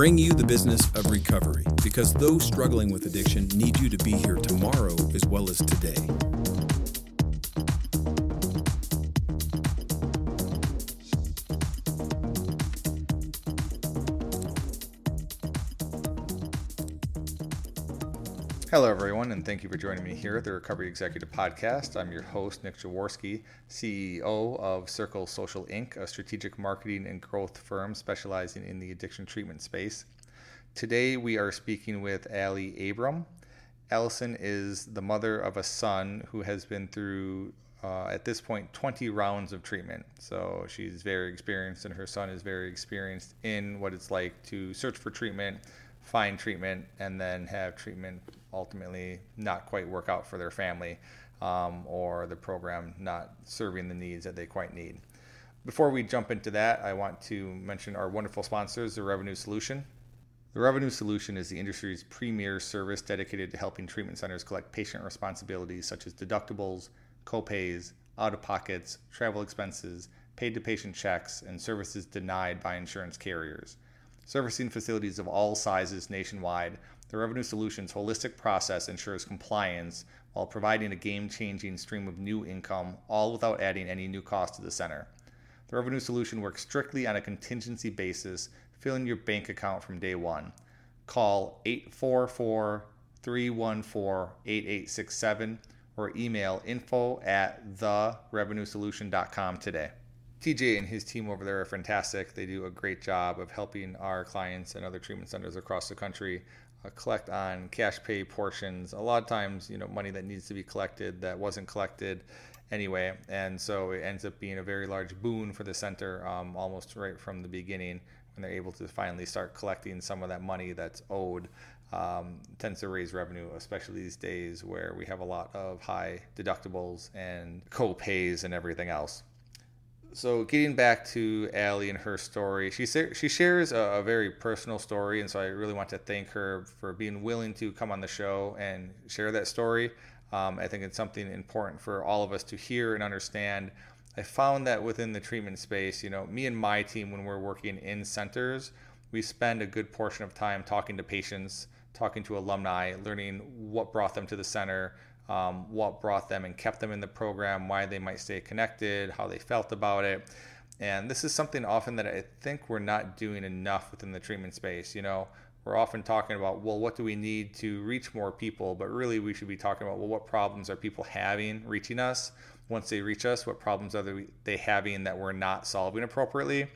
Bring you the business of recovery because those struggling with addiction need you to be here tomorrow as well as today. Hello, everyone, and thank you for joining me here at the Recovery Executive Podcast. I'm your host, Nick Jaworski, CEO of Circle Social Inc., a strategic marketing and growth firm specializing in the addiction treatment space. Today, we are speaking with Ally Aabram. Allison is the mother of a son who has been through, uh, at this point, 20 rounds of treatment. So she's very experienced, and her son is very experienced in what it's like to search for treatment, find treatment, and then have treatment ultimately not quite work out for their family um, or the program not serving the needs that they quite need. Before we jump into that, I want to mention our wonderful sponsors, the Revenue Solution. The Revenue Solution is the industry's premier service dedicated to helping treatment centers collect patient responsibilities such as deductibles, copays, out of pockets, travel expenses, paid to patient checks, and services denied by insurance carriers. Servicing facilities of all sizes nationwide, the Revenue Solutions holistic process ensures compliance while providing a game changing stream of new income, all without adding any new cost to the center. The Revenue Solution works strictly on a contingency basis, filling your bank account from day one. Call 844 314 8867 or email info at therevenuesolution.com today. TJ and his team over there are fantastic. They do a great job of helping our clients and other treatment centers across the country collect on cash pay portions. A lot of times, you know, money that needs to be collected that wasn't collected anyway, and so it ends up being a very large boon for the center um, almost right from the beginning when they're able to finally start collecting some of that money that's owed. Um, tends to raise revenue, especially these days where we have a lot of high deductibles and co-pays and everything else so getting back to Ally and her story, she she shares a, a, very personal story, and so I really want to thank her for being willing to come on the show and share that story. Um, I think it's something important for all of us to hear and understand. I found that within the treatment space, you know, me and my team, when we're working in centers, we spend a good portion of time talking to patients, talking to alumni, learning what brought them to the center, um, what brought them and kept them in the program, why they might stay connected, how they felt about it. And this is something often that I think we're not doing enough within the treatment space. You know, we're often talking about, well, what do we need to reach more people? But really, we should be talking about, well, what problems are people having reaching us? Once they reach us, what problems are they having that we're not solving appropriately?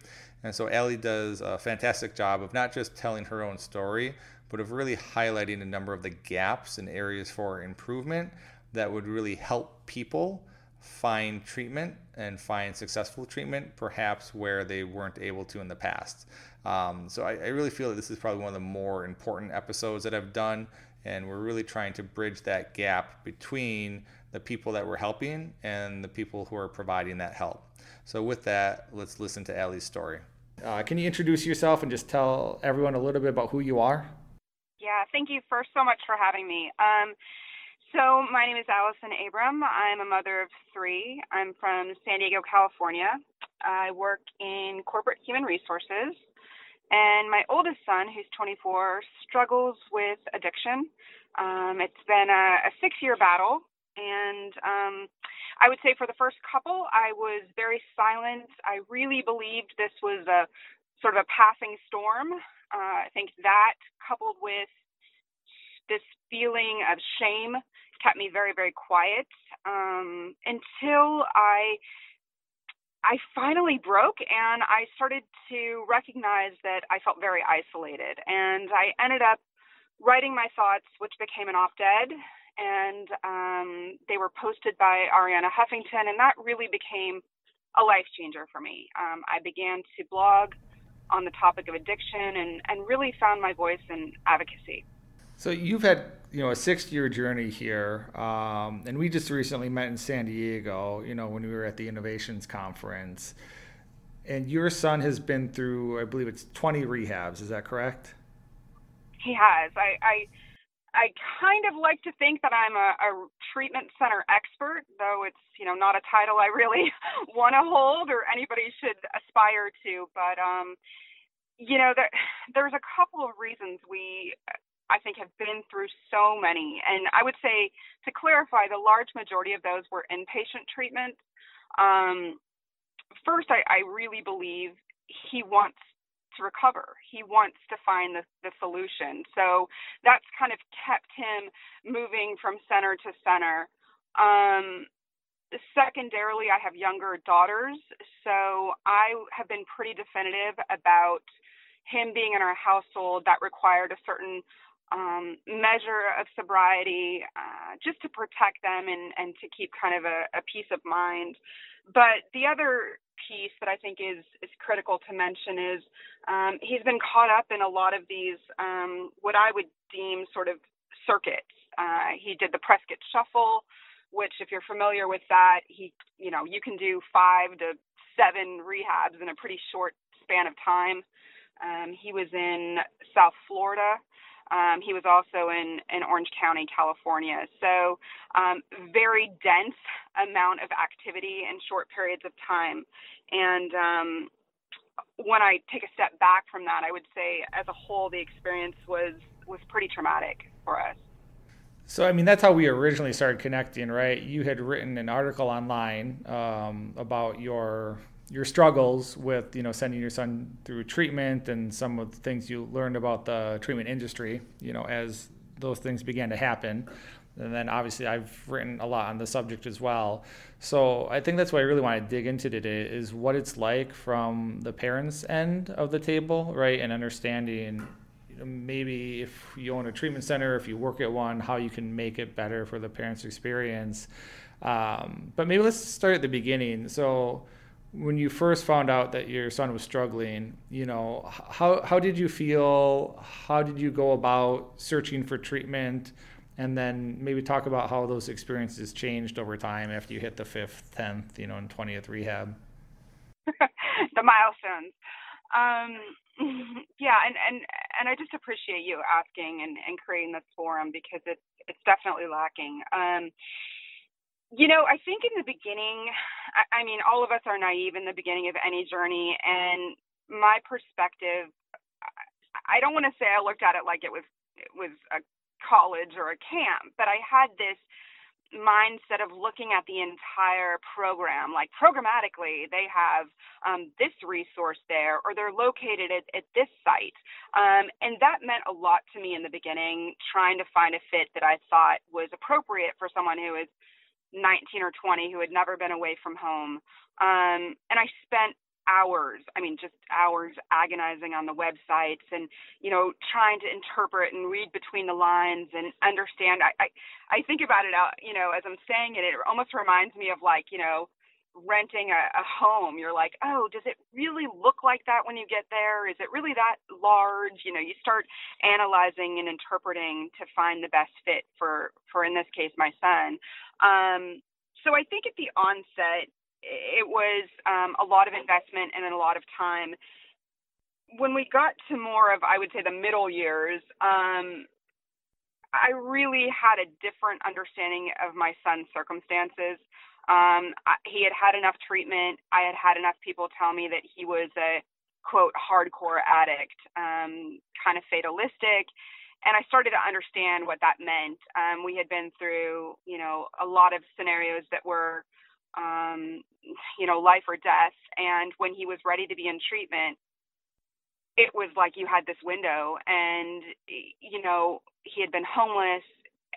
And so Ally does a fantastic job of not just telling her own story, but of really highlighting a number of the gaps and areas for improvement that would really help people find treatment and find successful treatment, perhaps where they weren't able to in the past. Um, so I, I, really feel that this is probably one of the more important episodes that I've done, and we're really trying to bridge that gap between the people that we're helping and the people who are providing that help. So with that, let's listen to Ally's story. Uh, can you introduce yourself and just tell everyone a little bit about who you are? Yeah, thank you first so much for having me. Um, so, my name is Allison Aabram. I'm a mother of three. I'm from San Diego, California. I work in corporate human resources. And my oldest son, who's 24, struggles with addiction. Um, it's been a, a six year battle. And um, I would say for the first couple, I was very silent. I really believed this was a sort of a passing storm. Uh, I think that coupled with this feeling of shame kept me very, very quiet um, until I I finally broke and I started to recognize that I felt very isolated. And I ended up writing my thoughts, which became an op ed, and um, they were posted by Arianna Huffington, and that really became a life changer for me. Um, I began to blog on the topic of addiction and, and really found my voice in advocacy. So you've had you know a six year journey here, um, and we just recently met in San Diego. You know when we were at the Innovations Conference, and your son has been through I believe it's twenty rehabs. Is that correct? He has. I I, I kind of like to think that I'm a, a treatment center expert, though it's you know not a title I really want to hold or anybody should aspire to. But um, you know, there, there's a couple of reasons we, I think, have been through so many. And I would say, to clarify, the large majority of those were inpatient treatments. Um, first, I, I really believe he wants to recover. He wants to find the, the solution. So that's kind of kept him moving from center to center. Um, secondarily, I have younger daughters, so I have been pretty definitive about him being in our household that required a certain um, measure of sobriety uh, just to protect them and, and to keep kind of a, a peace of mind. But the other piece that I think is is critical to mention is um, he's been caught up in a lot of these um, what I would deem sort of circuits. Uh, he did the Prescott Shuffle, which, if you're familiar with that, he you know you can do five to seven rehabs in a pretty short span of time. Um, he was in South Florida. Um, he was also in, in Orange County, California. So, um, very dense amount of activity in short periods of time. And um, when I take a step back from that, I would say, as a whole, the experience was was pretty traumatic for us. So, I mean, that's how we originally started connecting, right? You had written an article online um, about your your struggles with you know sending your son through treatment and some of the things you learned about the treatment industry you know as those things began to happen. And then obviously I've written a lot on the subject as well. So I think that's what I really want to dig into today is what it's like from the parents end of the table right? And understanding maybe if you own a treatment center if you work at one how you can make it better for the parents experience. Um, but maybe let's start at the beginning. So when you first found out that your son was struggling, you know, how how did you feel? How did you go about searching for treatment? And then maybe talk about how those experiences changed over time after you hit the fifth, tenth, you know, and twentieth rehab. the milestones. Um, yeah, and, and and I just appreciate you asking and, and creating this forum because it's it's definitely lacking. Um, you know, I think in the beginning, I, I mean, all of us are naive in the beginning of any journey, and my perspective, I don't want to say I looked at it like it was it was a college or a camp, but I had this mindset of looking at the entire program like programmatically they have um, this resource there or they're located at, at this site. Um, and that meant a lot to me in the beginning trying to find a fit that i thought was appropriate for someone who is 19 or 20 who had never been away from home. Um, and I spent hours, I mean, just hours agonizing on the websites and, you know, trying to interpret and read between the lines and understand. I, I, I think about it out, you know, as I'm saying it, it almost reminds me of like, you know, renting a, a home, you're like, oh, does it really look like that when you get there? Is it really that large? You know, you start analyzing and interpreting to find the best fit for, for in this case, my son. Um, so I think at the onset, it was um, a lot of investment and a lot of time. When we got to more of, I would say, the middle years, um, I really had a different understanding of my son's circumstances. Um, I, he had had enough treatment. I had had enough people tell me that he was a quote hardcore addict, um, kind of fatalistic. And I started to understand what that meant. Um, we had been through, you know, a lot of scenarios that were, um, you know, life or death. And when he was ready to be in treatment, it was like you had this window, and you know, he had been homeless,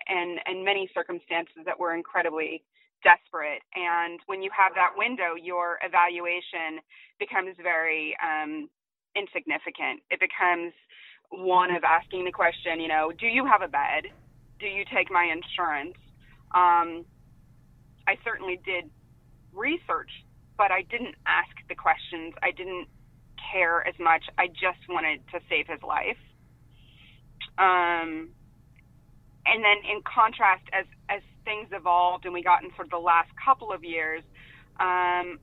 and and many circumstances that were incredibly desperate. And when you have that window, your evaluation becomes very um, insignificant. It becomes one of asking the question, you know, do you have a bed? Do you take my insurance? Um, I certainly did research, but I didn't ask the questions. I didn't care as much. I just wanted to save his life. Um, and then in contrast, as as things evolved and we got in sort of the last couple of years, um,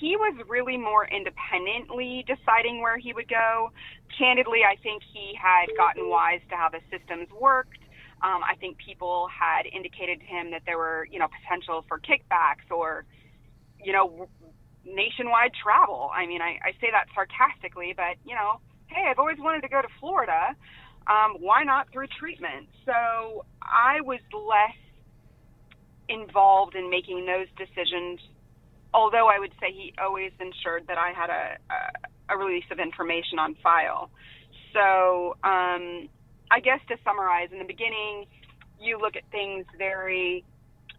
he was really more independently deciding where he would go. Candidly, I think he had gotten wise to how the systems worked. Um, I think people had indicated to him that there were, you know, potential for kickbacks or, you know, nationwide travel. I mean, I, I say that sarcastically, but you know, hey, I've always wanted to go to Florida. Um, why not through treatment? So I was less involved in making those decisions. Although I would say he always ensured that I had a, a, a release of information on file. So um, I guess to summarize, in the beginning, you look at things very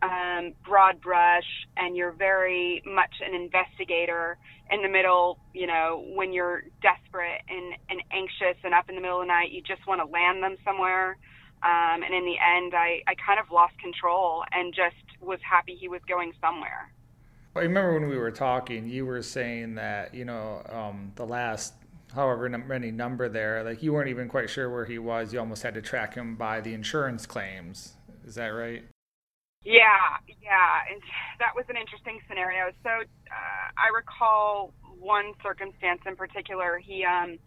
um, broad brush and you're very much an investigator in the middle, you know, when you're desperate and, and anxious and up in the middle of the night, you just want to land them somewhere. Um, and in the end, I, I kind of lost control and just was happy he was going somewhere. I remember when we were talking, you were saying that, you know, um, the last however many number there, like you weren't even quite sure where he was. You almost had to track him by the insurance claims. Is that right? Yeah, yeah, and that was an interesting scenario. So uh, I recall one circumstance in particular. He, um,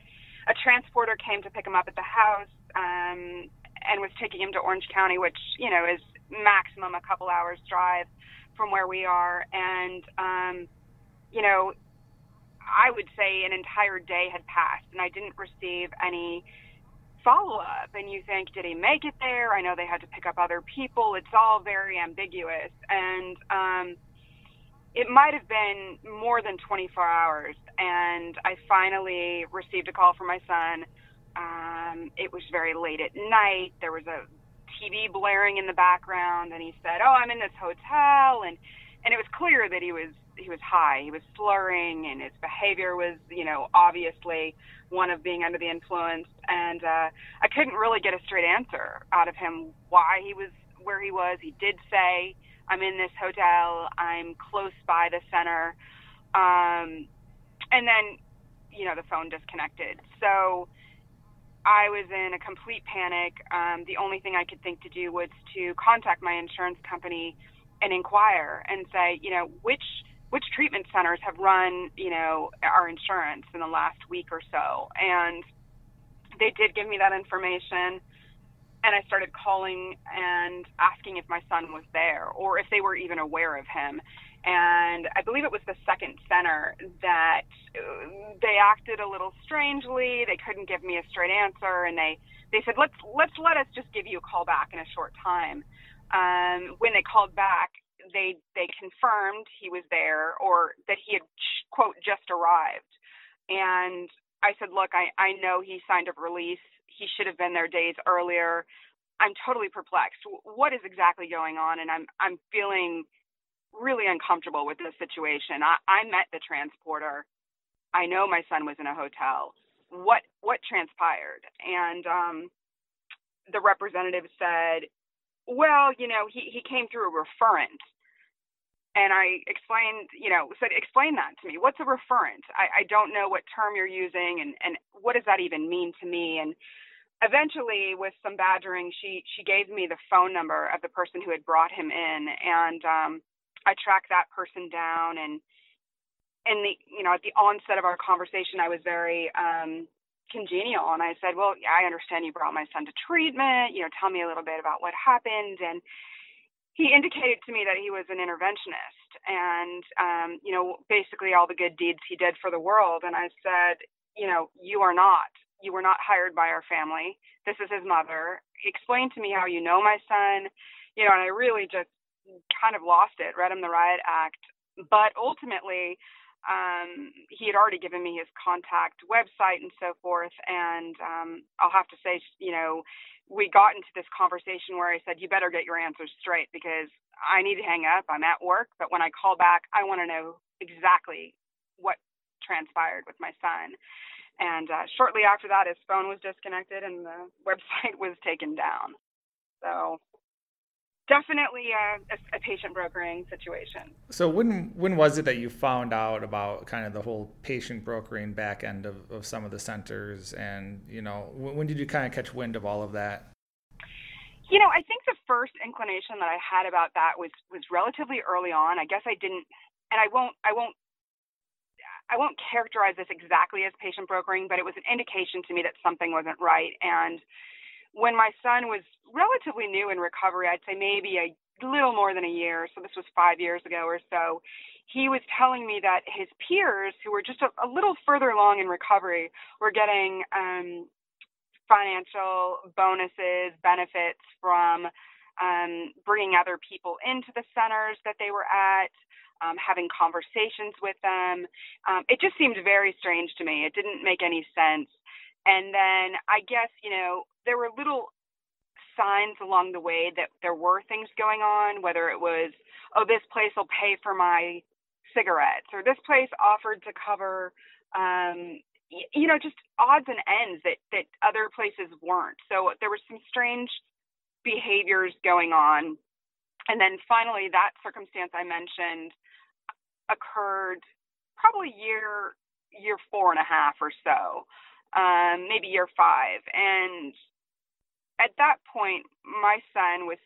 a transporter came to pick him up at the house um, and was taking him to Orange County, which you know is maximum a couple hours drive from where we are, and um, you know, I would say an entire day had passed, and I didn't receive any follow up and you think, did he make it there? I know they had to pick up other people. It's all very ambiguous. And um, it might have been more than 24 hours. And I finally received a call from my son. Um, it was very late at night. There was a TV blaring in the background, and he said, "Oh, I'm in this hotel," and and it was clear that he was he was high. He was slurring, and his behavior was, you know, obviously one of being under the influence. And uh, I couldn't really get a straight answer out of him why he was where he was. He did say, "I'm in this hotel. I'm close by the center," um, and then, you know, the phone disconnected. So. I was in a complete panic. Um, the only thing I could think to do was to contact my insurance company and inquire and say, you know, which which treatment centers have run, you know, our insurance in the last week or so. And they did give me that information. And I started calling and asking if my son was there or if they were even aware of him. And I believe it was the second center that uh, they acted a little strangely. They couldn't give me a straight answer, and they they said, "Let's let's let us just give you a call back in a short time." Um, when they called back, they they confirmed he was there or that he had quote just arrived. And i said look i i know he signed a release. He should have been there days earlier. I'm totally perplexed. What is exactly going on? And i'm i'm feeling really uncomfortable with this situation i i met the transporter i know my son was in a hotel what what transpired and um the representative said well, you know, he, he came through a referent and I explained, you know, said, explain that to me. What's a referent? I, I don't know what term you're using and, and what does that even mean to me? And eventually with some badgering, she, she gave me the phone number of the person who had brought him in. And, um, I tracked that person down and, and the, you know, at the onset of our conversation, I was very, um, congenial. And I said, well, yeah, I understand you brought my son to treatment, you know, tell me a little bit about what happened. And, he indicated to me that he was an interventionist and um, you know basically all the good deeds he did for the world. And i said you know you are not you were not hired by our family. This is his mother. Explain to me how you know my son. You know and i really just kind of lost it read him the riot act but ultimately um, he had already given me his contact website and so forth and um, i'll have to say you know we got into this conversation where I said, "You better get your answers straight because I need to hang up. I'm at work, but when I call back, I want to know exactly what transpired with my son." And uh, shortly after that, his phone was disconnected and the website was taken down. So definitely a, a, patient brokering situation. So when when was it that you found out about kind of the whole patient brokering back end of, of some of the centers, and you know when, when did you kind of catch wind of all of that? You know, I think the first inclination that I had about that was was relatively early on. I guess I didn't, and I won't I won't I won't characterize this exactly as patient brokering, but it was an indication to me that something wasn't right and when my son was relatively new in recovery, I'd say maybe a little more than a year, so this was five years ago or so, he was telling me that his peers, who were just a, a little further along in recovery, were getting um, financial bonuses, benefits from um, bringing other people into the centers that they were at, um, having conversations with them. Um, it just seemed very strange to me. It didn't make any sense. And then I guess, you know, there were little signs along the way that there were things going on, whether it was, oh, this place will pay for my cigarettes, or this place offered to cover, um, you know, just odds and ends that that other places weren't. So there was some strange behaviors going on. And then finally, that circumstance I mentioned occurred probably year year four and a half or so, um, maybe year five. And at that point, my son was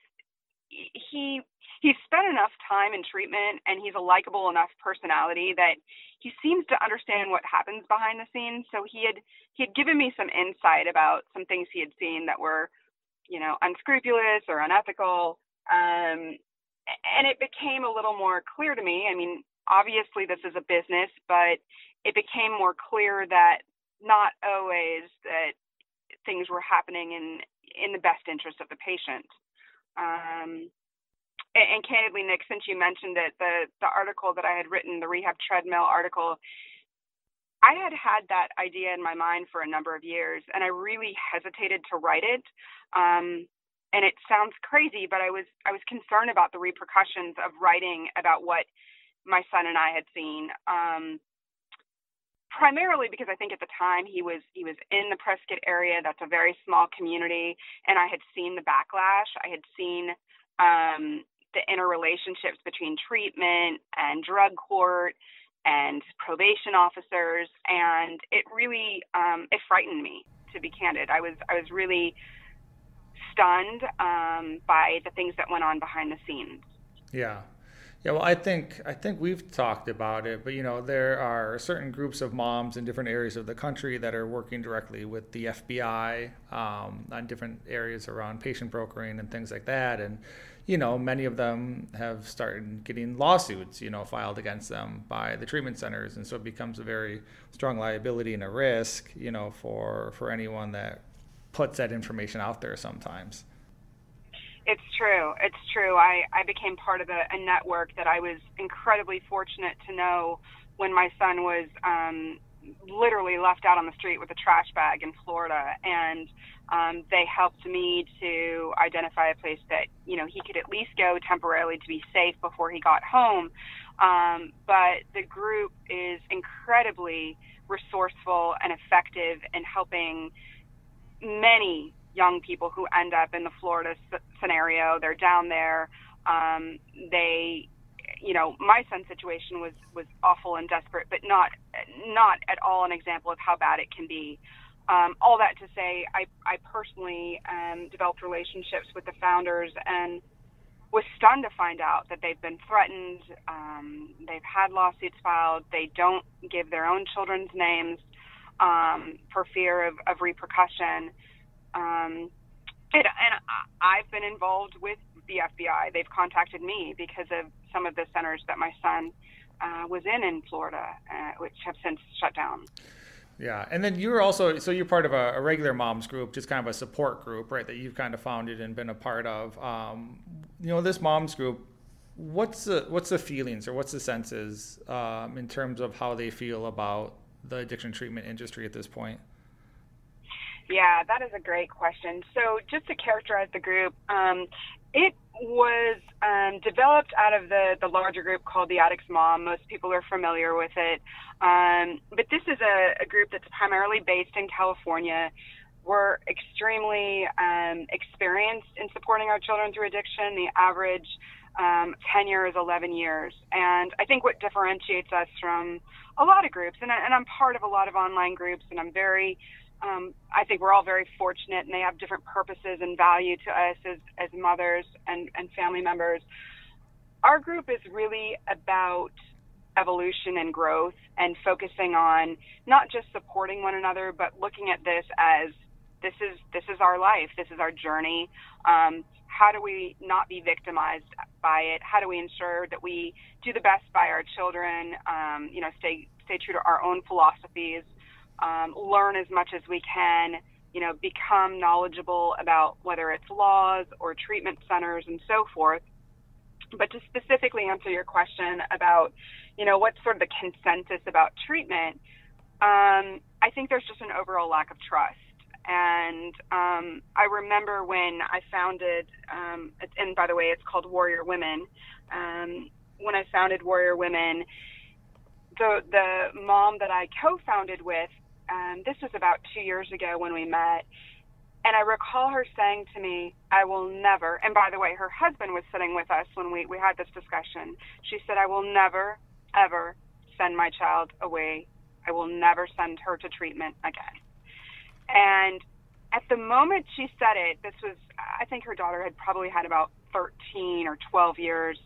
he he's spent enough time in treatment and he's a likable enough personality that he seems to understand what happens behind the scenes so he had he had given me some insight about some things he had seen that were you know, unscrupulous or unethical. Um, and it became a little more clear to me. I mean, obviously this is a business, but it became more clear that not always that things were happening in in the best interest of the patient. Um, and, and candidly, Nick, since you mentioned it, the the article that I had written, the rehab treadmill article, I had had that idea in my mind for a number of years, and I really hesitated to write it. Um, and it sounds crazy, but I was I was concerned about the repercussions of writing about what my son and I had seen. Um, primarily because I think at the time he was he was in the Prescott area. That's a very small community, and I had seen the backlash. I had seen um, the interrelationships between treatment and drug court and probation officers, and it really um, it frightened me to be candid. I was I was really stunned um, by the things that went on behind the scenes. Yeah. Yeah, well, I think I think we've talked about it, but you know, there are certain groups of moms in different areas of the country that are working directly with the FBI um, on different areas around patient brokering and things like that, and you know, many of them have started getting lawsuits, you know, filed against them by the treatment centers, and so it becomes a very strong liability and a risk, you know, for for anyone that puts that information out there. Sometimes. It's true. It's true. I I became part of a, a network that I was incredibly fortunate to know when my son was um, literally left out on the street with a trash bag in Florida, and um, they helped me to identify a place that you know he could at least go temporarily to be safe before he got home. Um, but the group is incredibly resourceful and effective in helping many young people who end up in the Florida scenario. They're down there. Um, they you know, my son's situation was was awful and desperate, but not not at all an example of how bad it can be. Um, all that to say, I I personally um, developed relationships with the founders and was stunned to find out that they've been threatened. Um, they've had lawsuits filed. They don't give their own children's names um, for fear of, of repercussion. Um, and, and I've been involved with the FBI. They've contacted me because of some of the centers that my son uh, was in in Florida, uh, which have since shut down. Yeah, and then you're also so you're part of a, a, regular moms group, just kind of a support group, right? That you've kind of founded and been a part of. Um, you know, this moms group. What's the what's the feelings or what's the senses um, in terms of how they feel about the addiction treatment industry at this point? Yeah, that is a great question. So, just to characterize the group, um, it was um, developed out of the, the larger group called the Addicts Mom. Most people are familiar with it. Um, but this is a, a, group that's primarily based in California. We're extremely um, experienced in supporting our children through addiction. The average um, tenure is 11 years. And I think what differentiates us from a lot of groups, and, I, and I'm part of a lot of online groups, and I'm very um, I think we're all very fortunate and they have different purposes and value to us as, as mothers and, and family members. Our group is really about evolution and growth and focusing on not just supporting one another, but looking at this as this is this is our life. This is our journey. Um, how do we not be victimized by it? How do we ensure that we do the best by our children? Um, you know, stay stay true to our own philosophies, um, learn as much as we can. You know, become knowledgeable about whether it's laws or treatment centers and so forth. But to specifically answer your question about, you know, what's sort of the consensus about treatment, um, I think there's just an overall lack of trust and um, I remember when I founded, um, and by the way, it's called Warrior Women. Um, when I founded Warrior Women, the the mom that I co-founded with, um, this was about two years ago when we met, and I recall her saying to me, "I will never." And by the way, her husband was sitting with us when we we had this discussion. She said, "I will never, ever send my child away. I will never send her to treatment again." And at the moment she said it, this was, I think her daughter had probably had about 13 or 12 years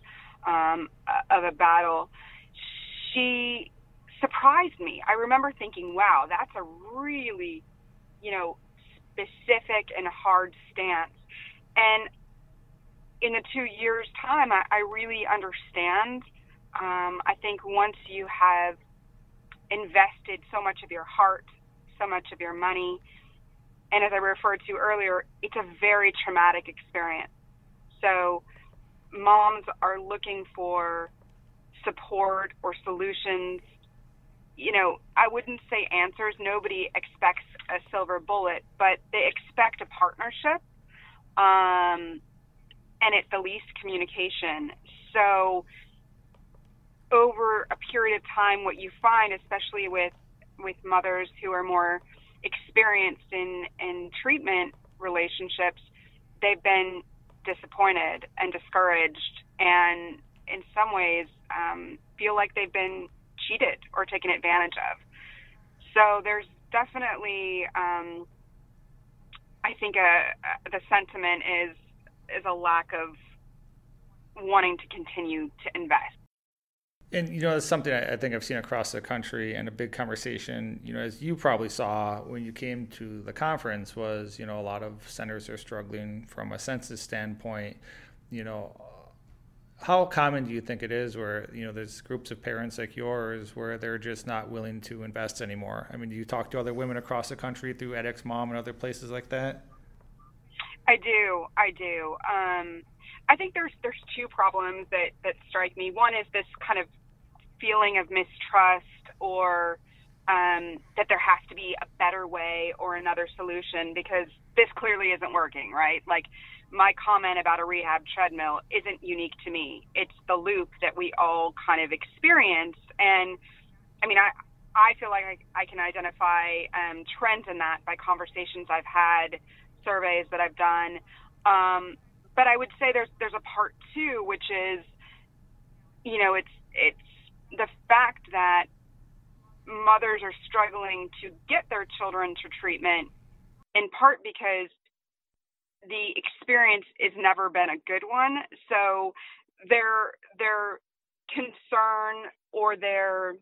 um, of a battle. She surprised me. I remember thinking, wow, that's a really, you know, specific and hard stance. And in the two years' time, I, I really understand. Um, I think once you have invested so much of your heart, so much of your money, and as I referred to earlier, it's a very traumatic experience. So moms are looking for support or solutions. You know, I wouldn't say answers. Nobody expects a silver bullet, but they expect a partnership, um, and at the least communication. So over a period of time, what you find, especially with with mothers who are more experienced in in treatment relationships, they've been disappointed and discouraged, and in some ways um, feel like they've been cheated or taken advantage of. So there's definitely, um, I think, a, a, the sentiment is is a lack of wanting to continue to invest and you know that's something I think I've seen across the country and a big conversation you know as you probably saw when you came to the conference was you know a lot of centers are struggling from a census standpoint you know how common do you think it is where you know there's groups of parents like yours where they're just not willing to invest anymore? I mean do you talk to other women across the country through Addicts Mom and other places like that? I do i do. Um, I think there's there's two problems that that strike me. One is this kind of feeling of mistrust or um, that there has to be a better way or another solution because this clearly isn't working, right? Like my comment about a rehab treadmill isn't unique to me. It's the loop that we all kind of experience. And I mean, I, I feel like I, I can identify um, trends in that by conversations I've had, surveys that I've done. Um, but I would say there's there's a part two, which is, you know, it's it's the fact that mothers are struggling to get their children to treatment, in part because the experience has never been a good one. So their their concern or their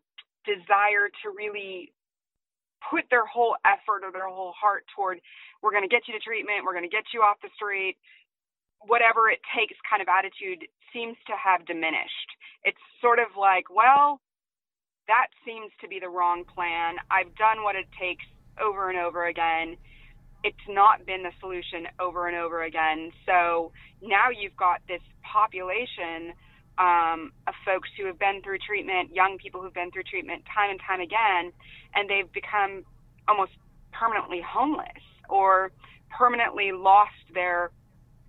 desire to really put their whole effort or their whole heart toward we're going to get you to treatment, we're going to get you off the street, whatever it takes kind of attitude seems to have diminished. It's sort of like, well, that seems to be the wrong plan. I've done what it takes over and over again. It's not been the solution over and over again. So now you've got this population um, of folks who have been through treatment, young people who've been through treatment time and time again, and they've become almost permanently homeless or permanently lost their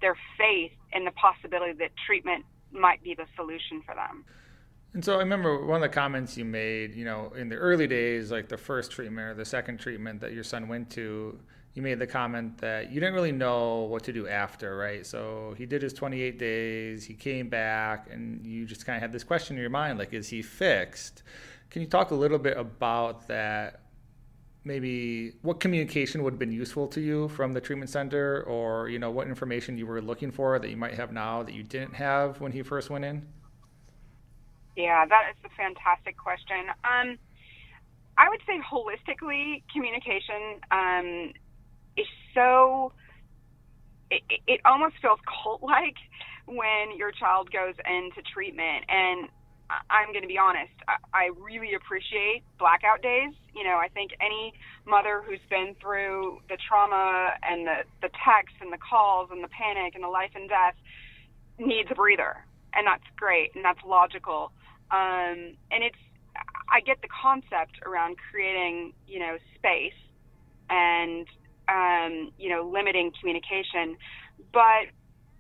their faith in the possibility that treatment might be the solution for them. And so I remember one of the comments you made, you know, in the early days, like the first treatment or the second treatment that your son went to, you made the comment that you didn't really know what to do after, right? So he did his 28 days, he came back, and you just kind of had this question in your mind, like, is he fixed? Can you talk a little bit about that maybe what communication would have been useful to you from the treatment center or you know what information you were looking for that you might have now that you didn't have when he first went in yeah that is a fantastic question um, i would say holistically communication um, is so it, it almost feels cult like when your child goes into treatment and I'm going to be honest, I really appreciate blackout days. You know, I think any mother who's been through the trauma and the, the texts and the calls and the panic and the life and death needs a breather. And that's great and that's logical. Um, and it's, I get the concept around creating, you know, space and, um, you know, limiting communication. But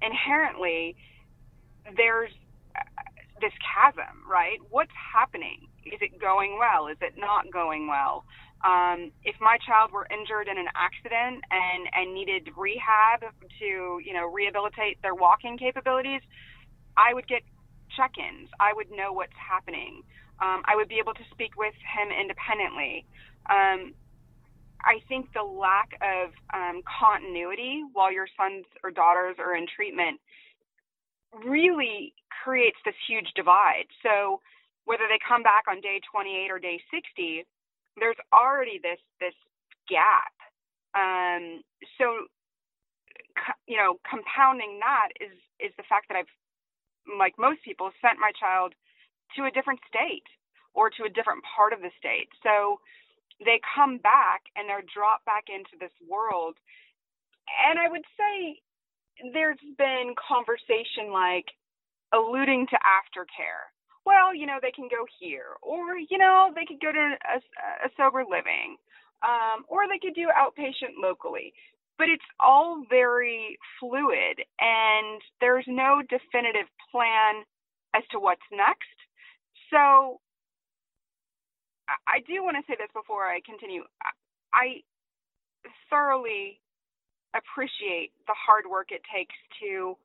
inherently, there's this chasm, right? What's happening? Is it going well? Is it not going well? Um, if my child were injured in an accident and, and needed rehab to, you know, rehabilitate their walking capabilities, I would get check-ins. I would know what's happening. Um, I would be able to speak with him independently. Um, I think the lack of um, continuity while your sons or daughters are in treatment really creates this huge divide. So whether they come back on day 28 or day 60, there's already this this gap. Um, so you know, compounding that is is the fact that I've, like most people, sent my child to a different state or to a different part of the state. So they come back and they're dropped back into this world. And I would say there's been conversation like alluding to aftercare. Well, you know, they can go here, or you know, they could go to a, a sober living, um, or they could do outpatient locally. But it's all very fluid, and there's no definitive plan as to what's next. So, I do want to say this before I continue. I thoroughly appreciate the hard work it takes to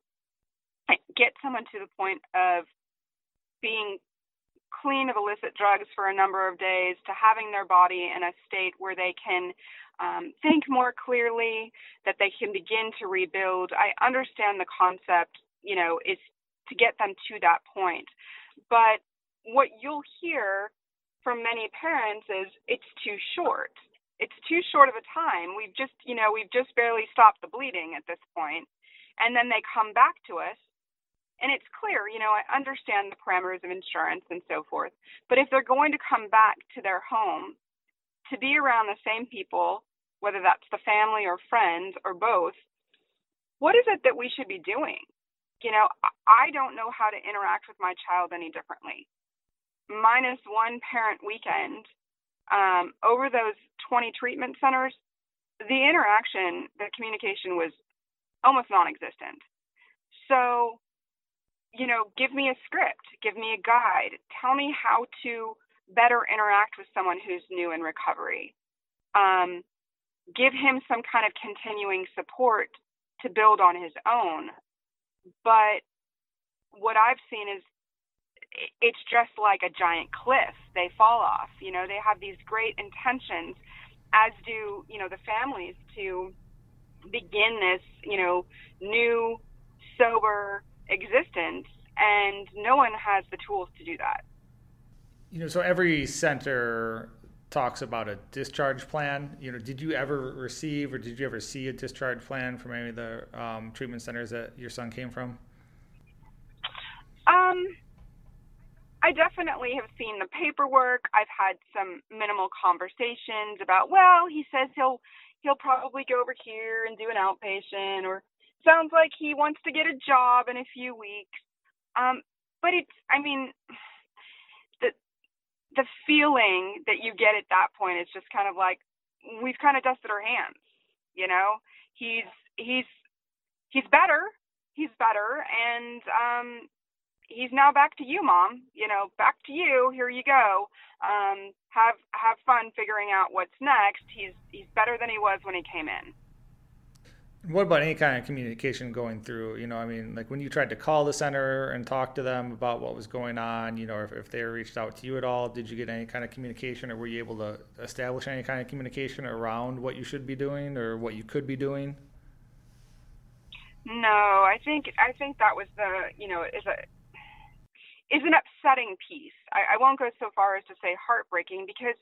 get someone to the point of being clean of illicit drugs for a number of days to having their body in a state where they can um, think more clearly, that they can begin to rebuild. I understand the concept, you know, is to get them to that point. But what you'll hear from many parents is it's too short it's too short of a time. We've just, you know, we've just barely stopped the bleeding at this point. And then they come back to us and it's clear, you know, I understand the parameters of insurance and so forth. But if they're going to come back to their home to be around the same people, whether that's the family or friends or both, what is it that we should be doing? You know, I don't know how to interact with my child any differently. Minus one parent weekend, um, over those 20 treatment centers, the interaction, the communication was almost non existent. So, you know, give me a script, give me a guide, tell me how to better interact with someone who's new in recovery. Um, give him some kind of continuing support to build on his own. But what I've seen is it's just like a giant cliff. They fall off. You know, they have these great intentions, as do you know the families to begin this you know new sober existence, and no one has the tools to do that. You know, so every center talks about a discharge plan. You know, did you ever receive or did you ever see a discharge plan from any of the um, treatment centers that your son came from? Um, I definitely have seen the paperwork. I've had some minimal conversations about, well, he says he'll he'll probably go over here and do an outpatient or sounds like he wants to get a job in a few weeks. Um, but it's I mean the the feeling that you get at that point is just kind of like we've kind of dusted our hands, you know? He's he's he's better. He's better and um he's now back to you, mom. You know, back to you. Here you go. Um, have have fun figuring out what's next. He's he's better than he was when he came in. What about any kind of communication going through? You know, I mean, like when you tried to call the center and talk to them about what was going on, you know, if, if they reached out to you at all, did you get any kind of communication or were you able to establish any kind of communication around what you should be doing or what you could be doing? No, I think I think that was the you know is a is an upsetting piece. I, I won't go so far as to say heartbreaking because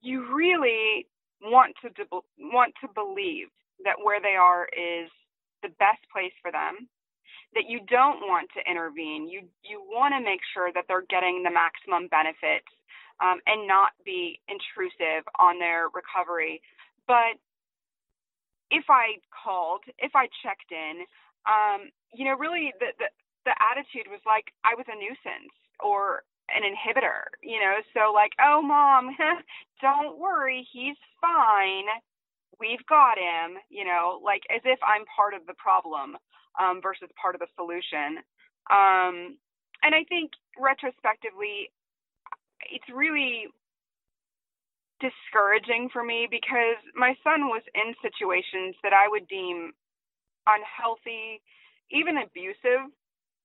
you really want to de- want to believe that where they are is the best place for them, that you don't want to intervene. You you want to make sure that they're getting the maximum benefits um, and not be intrusive on their recovery. But if I called, if I checked in, um, you know, really the, the the attitude was like I was a nuisance or an inhibitor, you know. So like, oh mom, don't worry, he's fine. We've got him, you know, like as if I'm part of the problem um, versus part of the solution. Um, and I think retrospectively, it's really discouraging for me because my son was in situations that I would deem unhealthy, even abusive,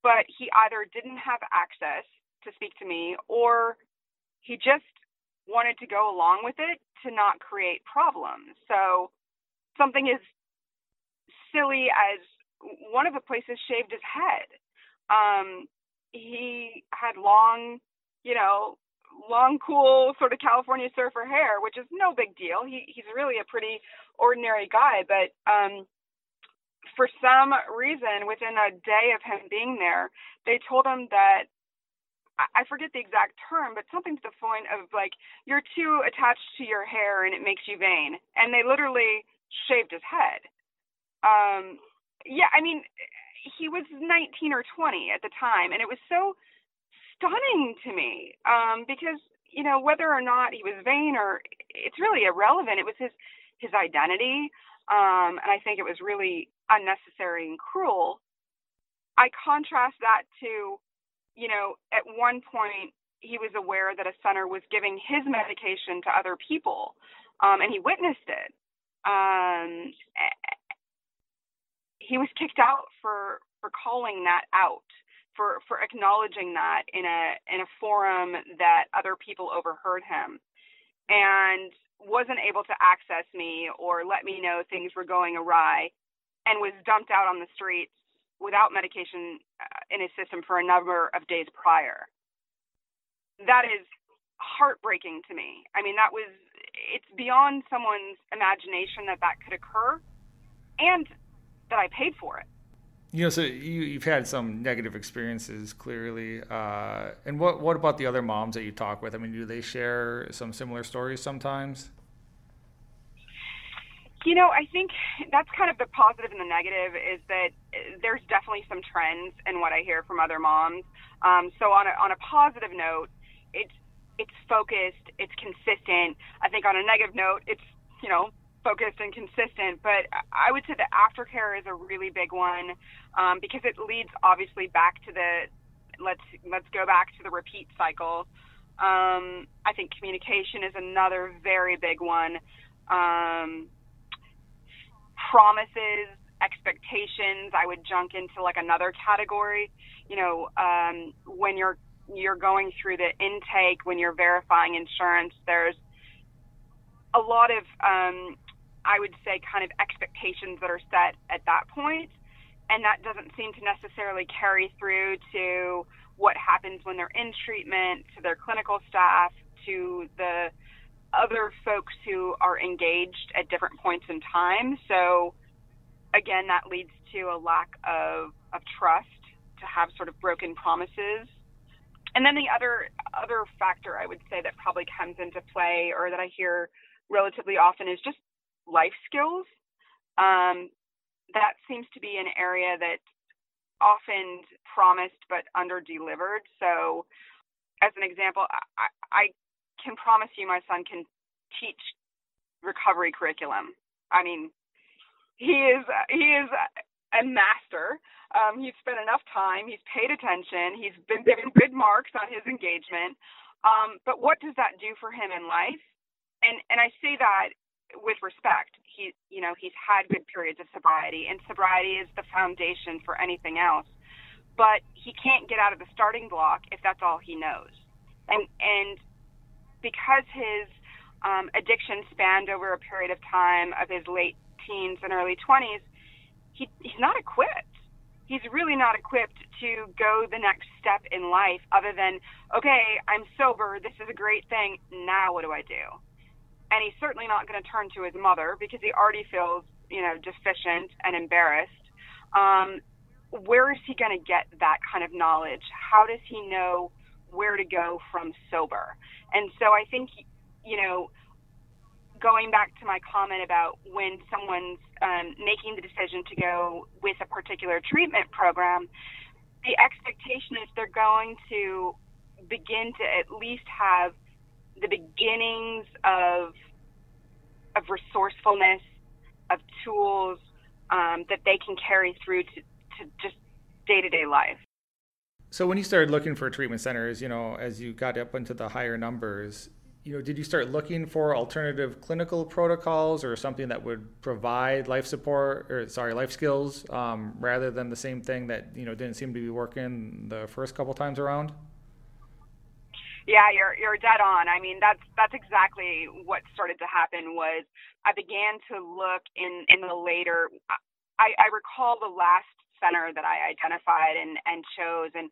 but he either didn't have access to speak to me or he just wanted to go along with it to not create problems. So something as silly as one of the places shaved his head. Um, he had long, you know, long, cool sort of California surfer hair, which is no big deal. He he's really a pretty ordinary guy, but um, for some reason, within a day of him being there, they told him that I forget the exact term, but something to the point of like you're too attached to your hair and it makes you vain. And they literally shaved his head. Um, yeah, I mean, he was 19 or 20 at the time, and it was so stunning to me um, because you know whether or not he was vain or it's really irrelevant. It was his his identity, um, and I think it was really unnecessary and cruel. I contrast that to you know, at one point he was aware that a center was giving his medication to other people, um, and he witnessed it. Um, he was kicked out for for calling that out, for for acknowledging that in a in a forum that other people overheard him, and wasn't able to access me or let me know things were going awry, and was dumped out on the streets without medication uh, in his system for a number of days prior. That is heartbreaking to me. I mean, that was, it's beyond someone's imagination that that could occur and that I paid for it. You know, so you, have had some negative experiences clearly. Uh, and what, what about the other moms that you talk with? I mean, do they share some similar stories sometimes? You know, I think that's kind of the positive and the negative is that there's definitely some trends in what I hear from other moms. Um, so on a, on a positive note, it's it's focused, it's consistent. I think on a negative note, it's you know focused and consistent. But I would say the aftercare is a really big one um, because it leads obviously back to the let's let's go back to the repeat cycle. Um, I think communication is another very big one. Um, promises, expectations, I would junk into like another category. You know, um, when you're you're going through the intake, when you're verifying insurance, there's a lot of um, I would say kind of expectations that are set at that point, and that doesn't seem to necessarily carry through to what happens when they're in treatment, to their clinical staff, to the other folks who are engaged at different points in time. So again, that leads to a lack of, of trust to have sort of broken promises. And then the other other factor I would say that probably comes into play or that I hear relatively often is just life skills. Um, that seems to be an area that often promised but under delivered. So, as an example, I, I can promise you my son can teach recovery curriculum. I mean, he is he is a master. Um, he's spent enough time. He's paid attention. He's been given good marks on his engagement. Um, but what does that do for him in life? And and I say that with respect. He you know he's had good periods of sobriety, and sobriety is the foundation for anything else. But he can't get out of the starting block if that's all he knows. And and because his um, addiction spanned over a period of time of his late teens and early 20s, he, he's not equipped. He's really not equipped to go the next step in life other than, okay, I'm sober. This is a great thing. Now what do I do? And he's certainly not going to turn to his mother because he already feels you know, deficient and embarrassed, um, where is he going to get that kind of knowledge? How does he know where to go from sober? And so I think, you know, going back to my comment about when someone's um, making the decision to go with a particular treatment program, the expectation is they're going to begin to at least have the beginnings of of resourcefulness, of tools um, that they can carry through to, to just day to day life. So when you started looking for treatment centers, you know, as you got up into the higher numbers, you know, did you start looking for alternative clinical protocols or something that would provide life support or sorry, life skills um, rather than the same thing that you know didn't seem to be working the first couple times around? Yeah, you're you're dead on. I mean, that's that's exactly what started to happen. Was I began to look in in the later. I, I recall the last center that I identified and and chose, and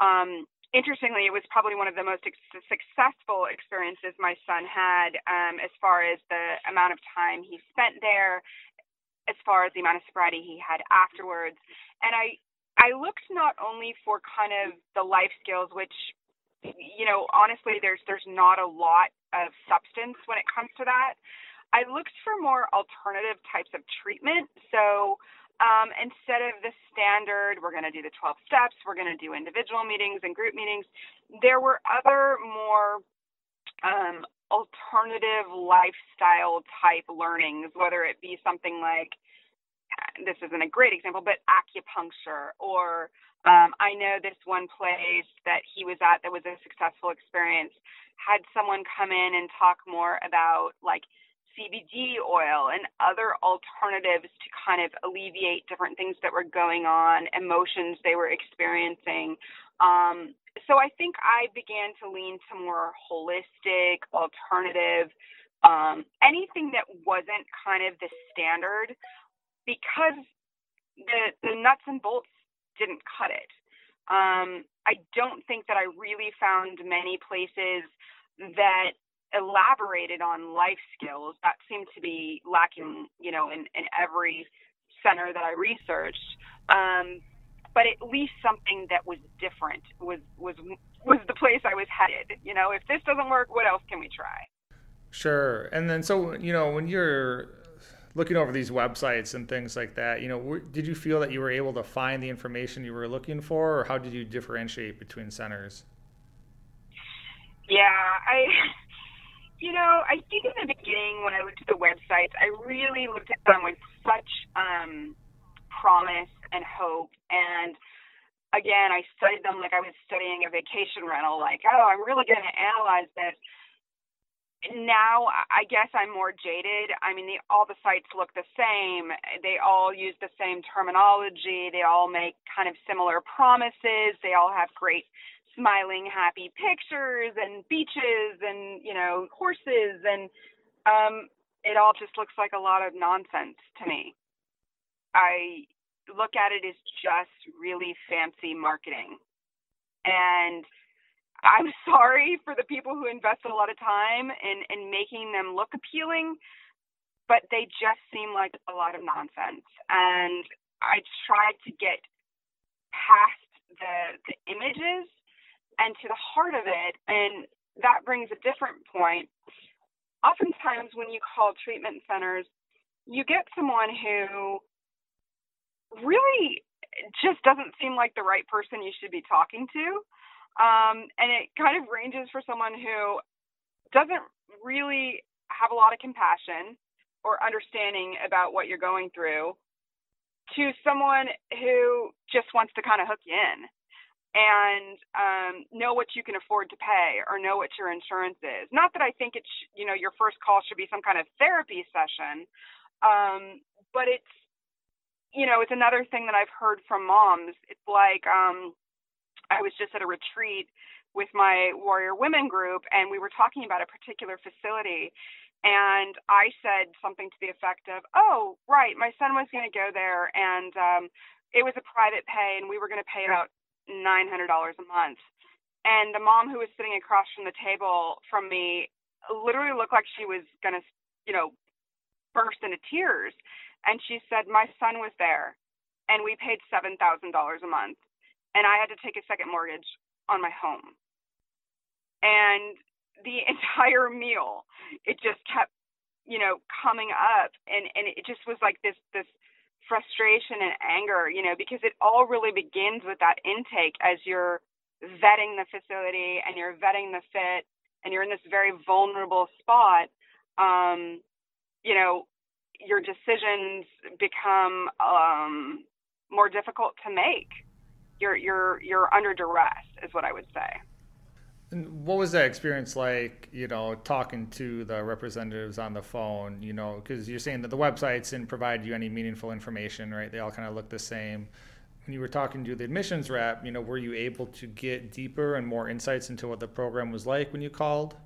um, interestingly, it was probably one of the most ex- successful experiences my son had um, as far as the amount of time he spent there, as far as the amount of sobriety he had afterwards. And I, I looked not only for kind of the life skills, which, you know, honestly, there's there's not a lot of substance when it comes to that. I looked for more alternative types of treatment. So um, instead of the standard, we're going to do the 12 steps, we're going to do individual meetings and group meetings, there were other more um, alternative lifestyle type learnings, whether it be something like, this isn't a great example, but acupuncture, or um, I know this one place that he was at that was a successful experience had someone come in and talk more about like CBD oil and other alternatives to kind of alleviate different things that were going on, emotions they were experiencing. Um, so I think I began to lean to more holistic, alternative, um, anything that wasn't kind of the standard because the, the nuts and bolts didn't cut it. Um, I don't think that I really found many places that elaborated on life skills that seemed to be lacking, you know, in, in every center that I researched. Um, but at least something that was different was was was the place I was headed. You know, if this doesn't work, what else can we try? Sure. And then so you know when you're looking over these websites and things like that, you know, did you feel that you were able to find the information you were looking for, or how did you differentiate between centers? Yeah, I you know, I think in the beginning when I looked at the websites, I really looked at them with such um, promise and hope. And again, I studied them like I was studying a vacation rental, like, oh, I'm really going to analyze this. Now, I guess I'm more jaded. I mean, the, all the sites look the same. They all use the same terminology. They all make kind of similar promises. They all have great smiling, happy pictures and beaches and, you know, horses. And um, it all just looks like a lot of nonsense to me. I look at it as just really fancy marketing. And I'm sorry for the people who invested a lot of time in, in making them look appealing, but they just seem like a lot of nonsense. And I tried to get past the, the images and to the heart of it. And that brings a different point. Oftentimes, when you call treatment centers, you get someone who really just doesn't seem like the right person you should be talking to. Um, and it kind of ranges for someone who doesn't really have a lot of compassion or understanding about what you're going through to someone who just wants to kind of hook you in and um, know what you can afford to pay or know what your insurance is. Not that I think it's you know your first call should be some kind of therapy session, um, but it's you know it's another thing that I've heard from moms. It's like um, I was just at a retreat with my Warrior Women group, and we were talking about a particular facility. And I said something to the effect of, "Oh, right, my son was going to go there, and um, it was a private pay, and we were going to pay about nine hundred dollars a month. And the mom who was sitting across from the table from me literally looked like she was gonna, you know, burst into tears. And she said, My son was there and we paid $7,000 a month. And I had to take a second mortgage on my home. And the entire meal, it just kept, you know, coming up. And, and it just was like this, this frustration and anger, you know, because it all really begins with that intake as you're vetting the facility and you're vetting the fit and you're in this very vulnerable spot. Um, you know, your decisions become um, more difficult to make. You're you're you're under duress, is what I would say. And what was that experience like? You know, talking to the representatives on the phone. You know, because you're saying that the websites didn't provide you any meaningful information, right? They all kind of look the same. When you were talking to the admissions rep, you know, were you able to get deeper and more insights into what the program was like when you called?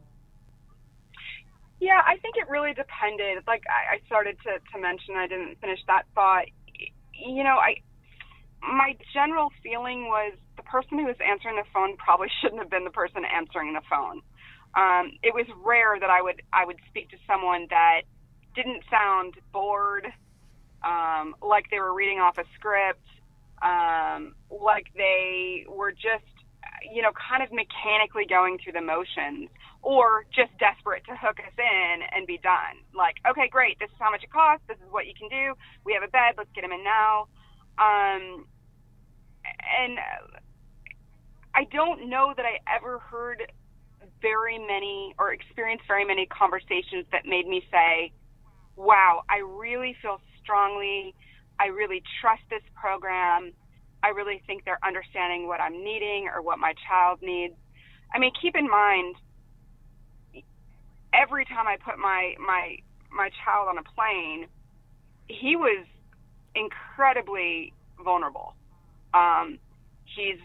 Yeah, I think it really depended. Like I, started to, to mention, I didn't finish that thought. You know, I my general feeling was person who was answering the phone probably shouldn't have been the person answering the phone. Um, it was rare that I would I would speak to someone that didn't sound bored, um, like they were reading off a script, um, like they were just you know, kind of mechanically going through the motions or just desperate to hook us in and be done. Like, okay, great, this is how much it costs, this is what you can do, we have a bed, let's get him in now. Um, and I don't know that I ever heard very many or experienced very many conversations that made me say, wow, I really feel strongly, I really trust this program I really think they're understanding what I'm needing or what my child needs. I mean, keep in mind, every time I put my my my child on a plane, he was incredibly vulnerable. Um, he's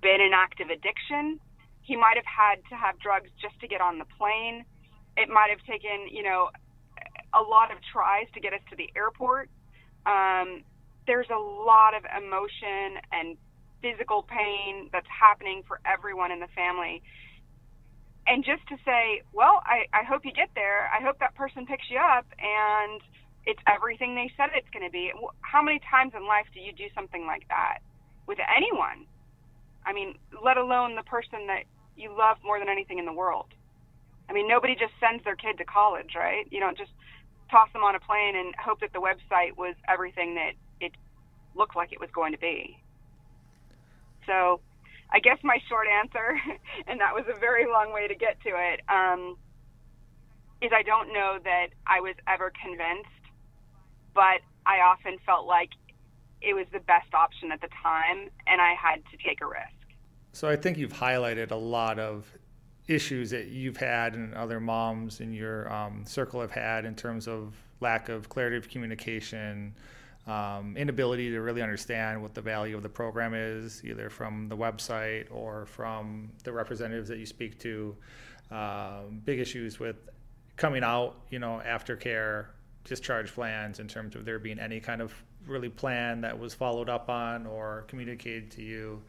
been in active addiction. He might have had to have drugs just to get on the plane. It might have taken, you know, a lot of tries to get us to the airport. Um, there's a lot of emotion and physical pain that's happening for everyone in the family. And just to say, well, I, I hope you get there. I hope that person picks you up and it's everything they said it's going to be. How many times in life do you do something like that with anyone? I mean, let alone the person that you love more than anything in the world. I mean, nobody just sends their kid to college, right? You don't just toss them on a plane and hope that the website was everything that it looked like it was going to be. So, I guess my short answer, and that was a very long way to get to it, um, is I don't know that I was ever convinced, but I often felt like it was the best option at the time, and I had to take a risk. So I think you've highlighted a lot of issues that you've had and other moms in your um, circle have had in terms of lack of clarity of communication, um, inability to really understand what the value of the program is, either from the website or from the representatives that you speak to. Um, big issues with coming out, you know, aftercare discharge plans in terms of there being any kind of really plan that was followed up on or communicated to you.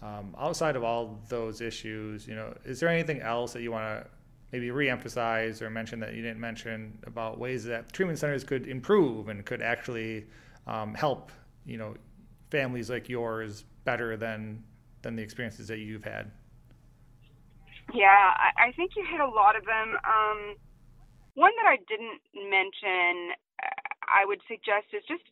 Um, outside of all those issues, you know, is there anything else that you want to maybe reemphasize or mention that you didn't mention about ways that treatment centers could improve and could actually um, help you know families like yours better than than the experiences that you've had? Yeah, I, think you hit a lot of them. Um, one that I didn't mention, I would suggest is just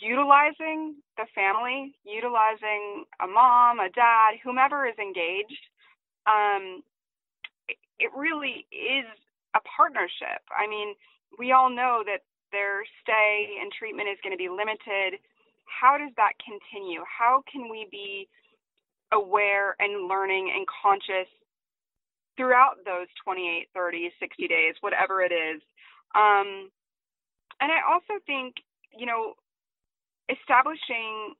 utilizing the family, utilizing a mom, a dad, whomever is engaged. Um, it really is a partnership. I mean, we all know that their stay and treatment is going to be limited. How does that continue? How can we be aware and learning and conscious throughout those 28, 30, 60 days, whatever it is? Um, and I also think, you know, establishing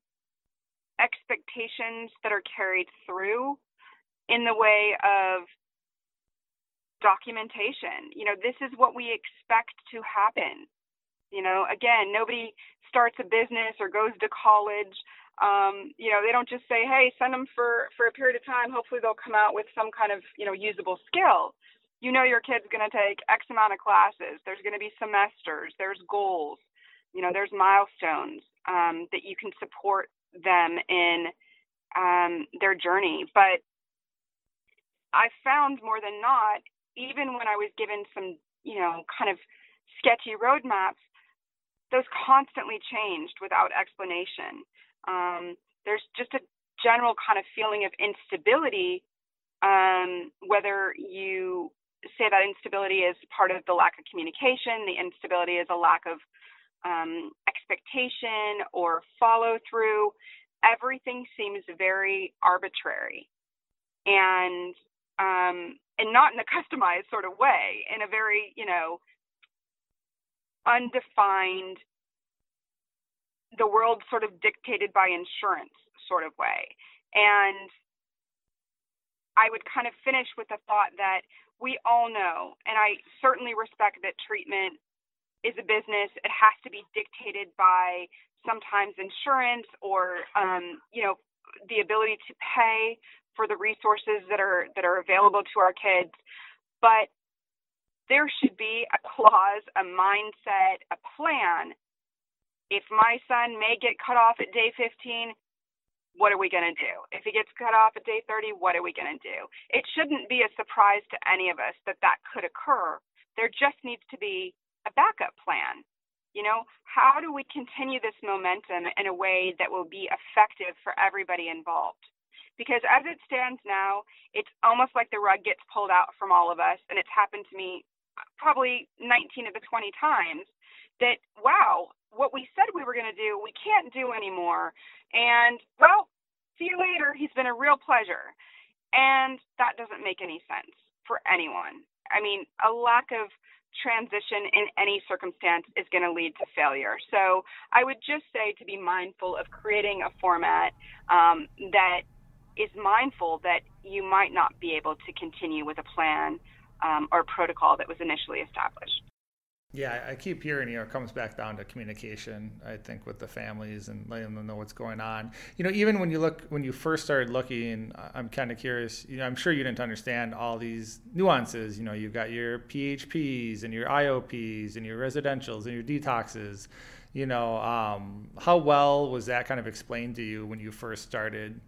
expectations that are carried through in the way of documentation. You know, this is what we expect to happen. You know, again, nobody starts a business or goes to college. Um, you know, they don't just say, "Hey, send them for for a period of time. Hopefully, they'll come out with some kind of you know usable skill." you know your kid's going to take X amount of classes. There's going to be semesters. There's goals. You know, there's milestones um, that you can support them in um, their journey. But I found more than not, even when I was given some, you know, kind of sketchy roadmaps, those constantly changed without explanation. Um, there's just a general kind of feeling of instability, um, whether you say that instability is part of the lack of communication, the instability is a lack of um, expectation or follow through. Everything seems very arbitrary, and um, and not in a customized sort of way, in a very you know undefined, the world sort of dictated by insurance sort of way, and I would kind of finish with the thought that we all know, and I certainly respect that treatment is a business. It has to be dictated by sometimes insurance or, um, you know, the ability to pay for the resources that are that are available to our kids. But there should be a clause, a mindset, a plan. If my son may get cut off at day 15, what are we going to do? If he gets cut off at day 30, what are we going to do? It shouldn't be a surprise to any of us that that could occur. There just needs to be backup plan. You know, how do we continue this momentum in a way that will be effective for everybody involved? Because as it stands now, it's almost like the rug gets pulled out from all of us, and it's happened to me uh, probably 19 of the 20 times that, wow, what we said we were going to do, we can't do anymore. And, well, see you later. He's been a real pleasure. And that doesn't make any sense for anyone. I mean, a lack of transition in any circumstance is going to lead to failure. So I would just say to be mindful of creating a format um, that is mindful that you might not be able to continue with a plan um, or protocol that was initially established. Yeah, I keep hearing, you know, it comes back down to communication, I think, with the families and letting them know what's going on. You know, even when you look, when you first started looking, I'm kind of curious, you know, I'm sure you didn't understand all these nuances. You know, you've got your PHPs and your IOPs and your residentials and your detoxes. You know, um, how well was that kind of explained to you when you first started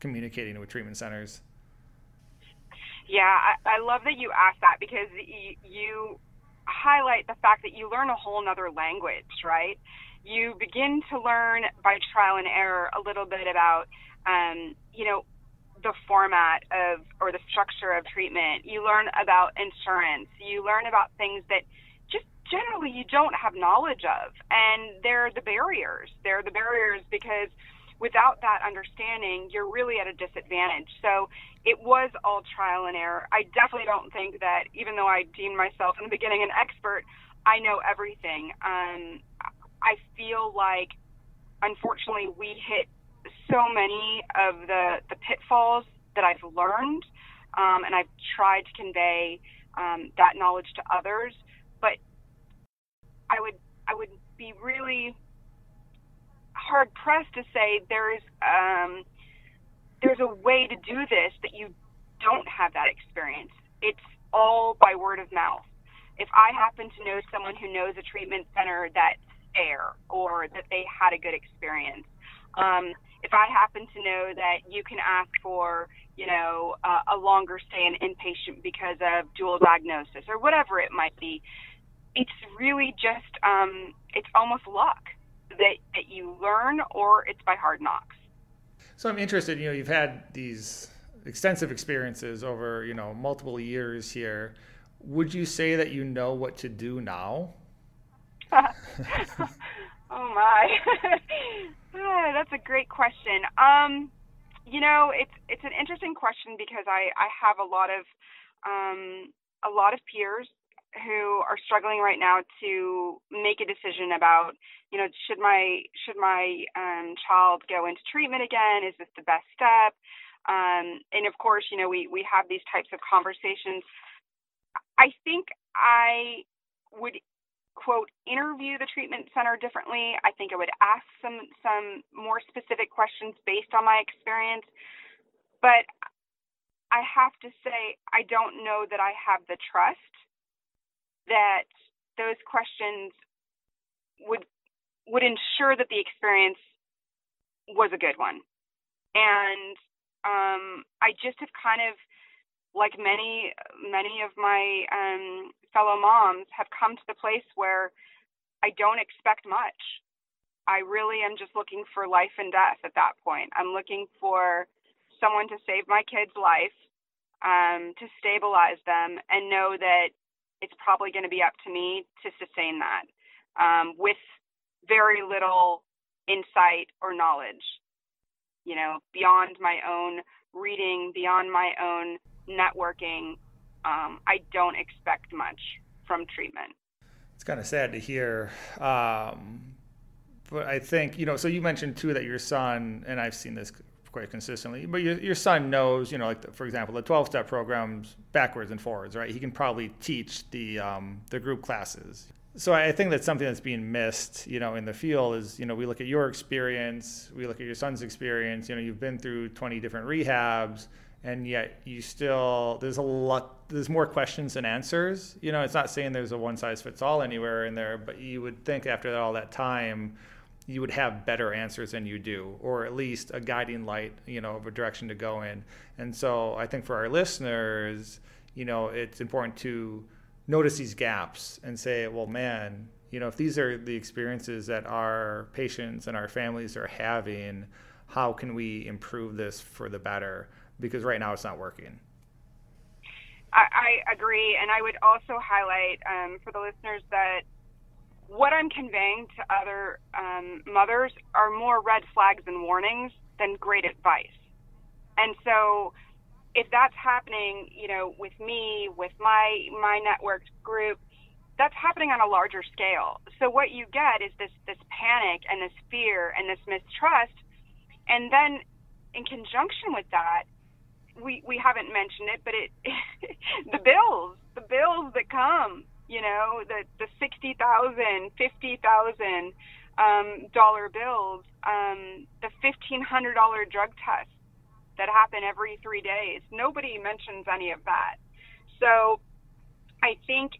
communicating with treatment centers? Yeah, I, I love that you asked that because you, you highlight the fact that you learn a whole nother language, right? You begin to learn by trial and error a little bit about, um, you know, the format of or the structure of treatment. You learn about insurance. You learn about things that just generally you don't have knowledge of, and they're the barriers. They're the barriers because without that understanding, you're really at a disadvantage. So it was all trial and error. I definitely don't think that, even though I deemed myself in the beginning an expert, I know everything. Um, I feel like, unfortunately, we hit so many of the, the pitfalls that I've learned, um, and I've tried to convey um, that knowledge to others. But I would I would be really hard pressed to say there's um, there's a way to do this that you don't have that experience. It's all by word of mouth. If I happen to know someone who knows a treatment center that's fair or that they had a good experience, um, if I happen to know that you can ask for, you know, uh, a longer stay in inpatient because of dual diagnosis or whatever it might be, it's really just, um, it's almost luck that, that you learn or it's by hard knocks. So I'm interested, you know, you've had these extensive experiences over, you know, multiple years here. Would you say that you know what to do now? oh my. Ah, that's a great question. Um, you know, it's it's an interesting question because I I have a lot of um, a lot of peers who are struggling right now to make a decision about, you know, should my should my um, child go into treatment again? Is this the best step? Um, and of course, you know, we we have these types of conversations. I think I would quote interview the treatment center differently. I think I would ask some some more specific questions based on my experience. But I have to say, I don't know that I have the trust that those questions would would ensure that the experience was a good one. And um, I just have kind of, like many many of my um, fellow moms, have come to the place where I don't expect much. I really am just looking for life and death at that point. I'm looking for someone to save my kid's life, um, to stabilize them, and know that it's probably going to be up to me to sustain that um, with very little insight or knowledge. You know, beyond my own reading, beyond my own networking, um, I don't expect much from treatment. It's kind of sad to hear. Um, but I think, you know, so you mentioned too that your son, and I've seen this quite consistently, but your, your son knows, you know, like the, for example, the 12 step programs backwards and forwards, right? He can probably teach the, um, the group classes. So I think that's something that's being missed, you know, in the field is, you know, we look at your experience, we look at your son's experience, you know, you've been through 20 different rehabs and yet you still there's a lot there's more questions than answers you know it's not saying there's a one size fits all anywhere in there but you would think after all that time you would have better answers than you do or at least a guiding light you know of a direction to go in. And so i think for our listeners you know it's important to notice these gaps and say well man you know if these are the experiences that our patients and our families are having how can we improve this for the better? Because right now it's not working. I, I agree, and I would also highlight um, for the listeners that what I'm conveying to other um, mothers are more red flags and warnings than great advice. And so, if that's happening, you know, with me, with my my networked group, that's happening on a larger scale. So what you get is this this panic and this fear and this mistrust, and then in conjunction with that, we we haven't mentioned it, but it the bills, the bills that come, you know, the the sixty thousand, fifty thousand um, dollar bills, um, the fifteen hundred dollar drug tests that happen every three days. Nobody mentions any of that. So I think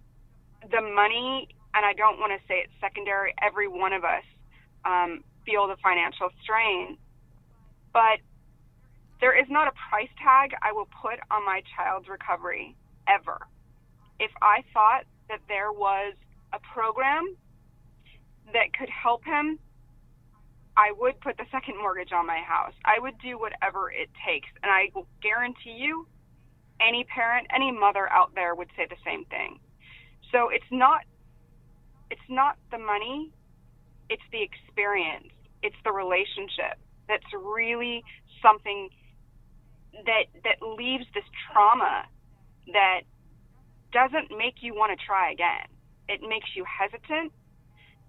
the money, and I don't want to say it's secondary. Every one of us um, feel the financial strain, but there is not a price tag I will put on my child's recovery ever. If I thought that there was a program that could help him, I would put the second mortgage on my house. I would do whatever it takes. And I will guarantee you, any parent, any mother out there would say the same thing. So it's not it's not the money, it's the experience, it's the relationship that's really something that that leaves this trauma that doesn't make you want to try again. It makes you hesitant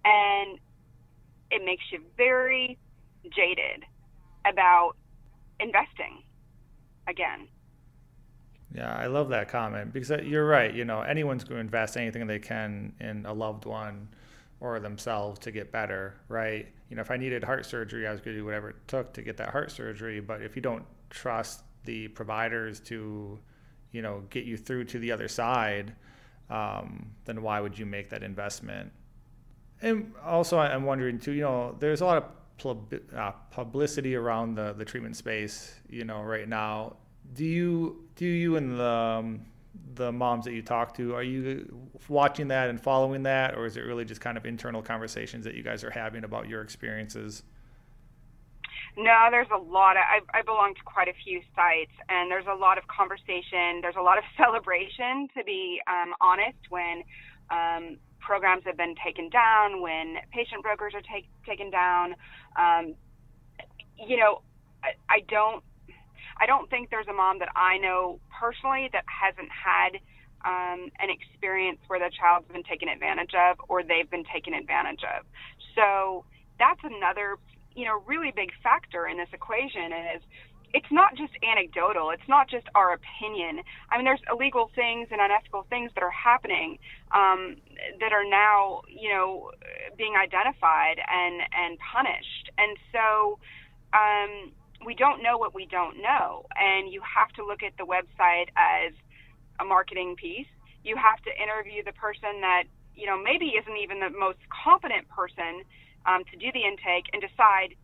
and it makes you very jaded about investing again. Yeah, I love that comment because uh, you're right. You know, anyone's going to invest anything they can in a loved one or themselves to get better, right? You know, if I needed heart surgery, I was going to do whatever it took to get that heart surgery. But if you don't trust the providers to, you know, get you through to the other side, um, then why would you make that investment? And also, I'm wondering too. You know, there's a lot of uh, publicity around the the treatment space. You know, right now. Do you do you and the um, the moms that you talk to are you watching that and following that, or is it really just kind of internal conversations that you guys are having about your experiences? No, there's a lot. Of, I, I belong to quite a few sites, and there's a lot of conversation. There's a lot of celebration, to be um, honest, when um, programs have been taken down, when patient brokers are take, taken down. Um, you know, I, I don't. I don't think there's a mom that I know personally that hasn't had um, an experience where the child's been taken advantage of or they've been taken advantage of. So that's another you know really big factor in this equation is it's not just anecdotal. It's not just our opinion. I mean, there's illegal things and unethical things that are happening um, that are now, you know, being identified and and punished. And so, um, we don't know what we don't know. And you have to look at the website as a marketing piece. You have to interview the person that, you know, maybe isn't even the most competent person um, to do the intake and decide,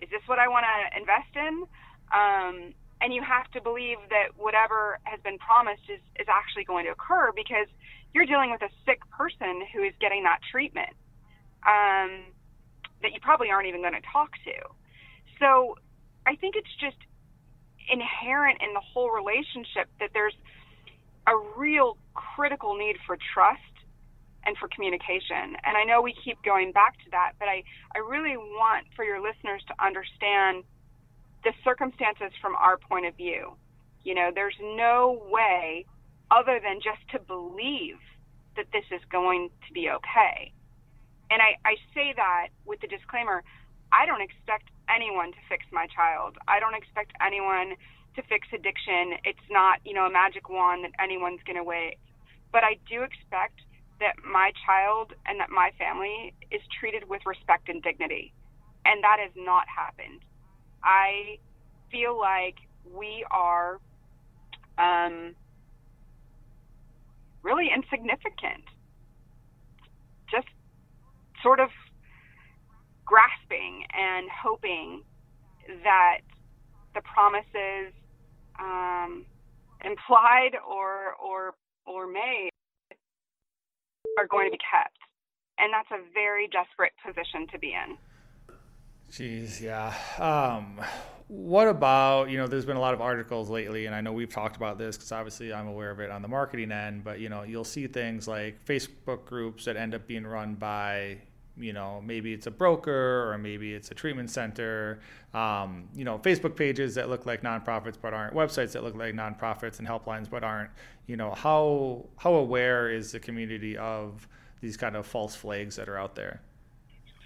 is this what I want to invest in? Um, and you have to believe that whatever has been promised is, is actually going to occur because you're dealing with a sick person who is getting that treatment um, that you probably aren't even going to talk to. So I think it's just inherent in the whole relationship that there's a real critical need for trust and for communication. And I know we keep going back to that, but I, I really want for your listeners to understand the circumstances from our point of view. You know, there's no way other than just to believe that this is going to be okay. And I, I say that with the disclaimer I don't expect anyone to fix my child. I don't expect anyone to fix addiction. It's not, you know, a magic wand that anyone's going to wave. But I do expect that my child and that my family is treated with respect and dignity. And that has not happened. I feel like we are um, really insignificant. Just sort of grasping and hoping that the promises um, implied or or or made are going to be kept, and that's a very desperate position to be in. Jeez, yeah. Um, what about you know? There's been a lot of articles lately, and I know we've talked about this because obviously I'm aware of it on the marketing end. But you know, you'll see things like Facebook groups that end up being run by you know maybe it's a broker or maybe it's a treatment center um, you know facebook pages that look like nonprofits but aren't websites that look like nonprofits and helplines but aren't you know how how aware is the community of these kind of false flags that are out there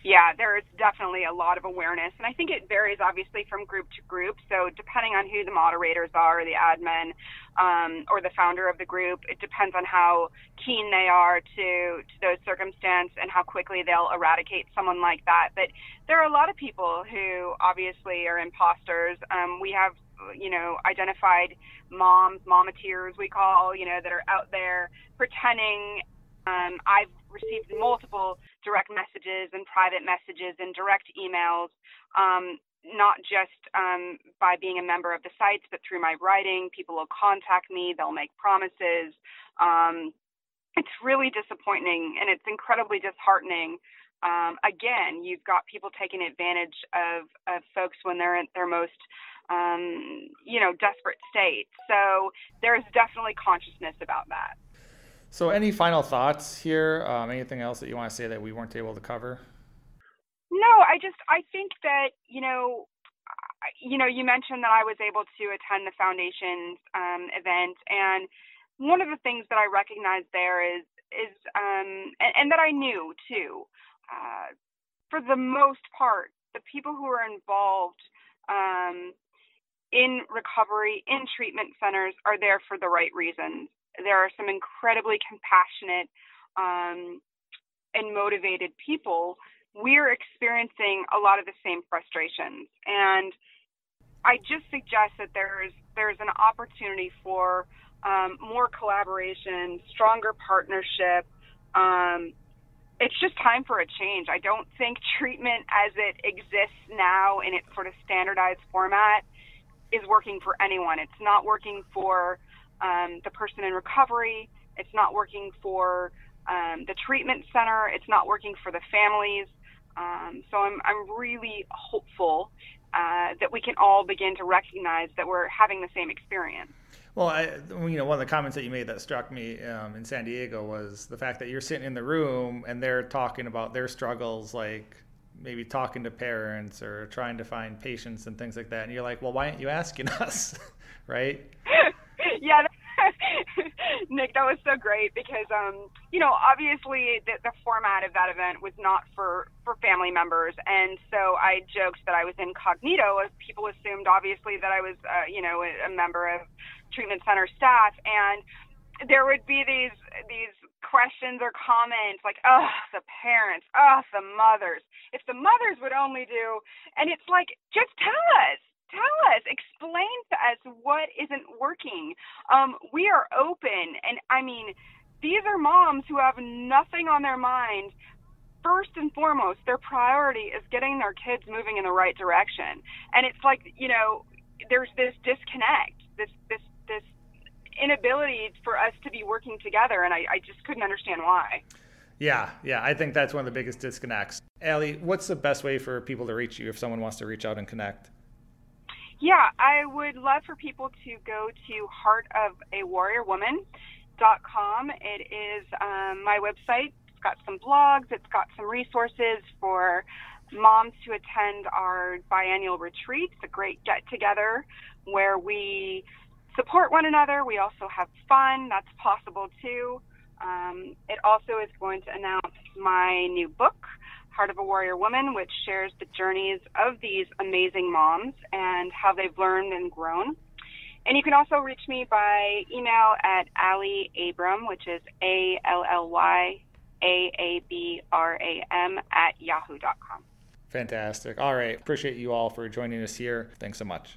yeah, there is definitely a lot of awareness, and I think it varies obviously from group to group. So depending on who the moderators are, the admin, um, or the founder of the group, it depends on how keen they are to to those circumstances and how quickly they'll eradicate someone like that. But there are a lot of people who obviously are imposters. Um, we have you know, identified moms, momateers we call, you know, that are out there pretending um, I've received multiple direct messages and private messages and direct emails, um, not just um, by being a member of the sites, but through my writing. People will contact me, they'll make promises. Um, it's really disappointing and it's incredibly disheartening. Um, again, you've got people taking advantage of, of folks when they're in their most um, you know, desperate state. So there's definitely consciousness about that. So, any final thoughts here? Um, anything else that you want to say that we weren't able to cover? No, I just I think that you know, you know, you mentioned that I was able to attend the foundation's um, event, and one of the things that I recognized there is is um, and, and that I knew too. Uh, for the most part, the people who are involved um, in recovery in treatment centers are there for the right reasons there are some incredibly compassionate um, and motivated people, we're experiencing a lot of the same frustrations. And I just suggest that there's there's an opportunity for um, more collaboration, stronger partnership. Um, it's just time for a change. I don't think treatment as it exists now in its sort of standardized format is working for anyone. It's not working for um, the person in recovery. It's not working for um, the treatment center. It's not working for the families. Um, so I'm, I'm really hopeful uh, that we can all begin to recognize that we're having the same experience. Well, I, you know, one of the comments that you made that struck me um, in San Diego was the fact that you're sitting in the room and they're talking about their struggles, like maybe talking to parents or trying to find patients and things like that. And you're like, well, why aren't you asking us, right? yeah, Nick, that was so great because, um, you know, obviously the, the format of that event was not for for family members, and so I joked that I was incognito. People assumed, obviously, that I was, uh, you know, a, a member of treatment center staff, and there would be these these questions or comments like, "Oh, the parents, oh, the mothers. If the mothers would only do," and it's like, just tell us tell us, explain to us what isn't working. Um, we are open, and I mean, these are moms who have nothing on their mind. First and foremost, their priority is getting their kids moving in the right direction, and it's like you know, there's this disconnect, this this this inability for us to be working together, and I, I just couldn't understand why. Yeah, yeah, I think that's one of the biggest disconnects. Ally, what's the best way for people to reach you if someone wants to reach out and connect? Yeah, I would love for people to go to heartofawarriorwoman.com. It is um, my website. It's got some blogs, it's got some resources for moms to attend our biannual retreat. It's a great get together where we support one another. We also have fun. That's possible too. Um, it also is going to announce my new book, Heart of a Warrior Woman, which shares the journeys of these amazing moms and how they've learned and grown. And you can also reach me by email at Ally Aabram, which is A L L Y A A B R A M at yahoo.com. Fantastic. All right. Appreciate you all for joining us here. Thanks so much.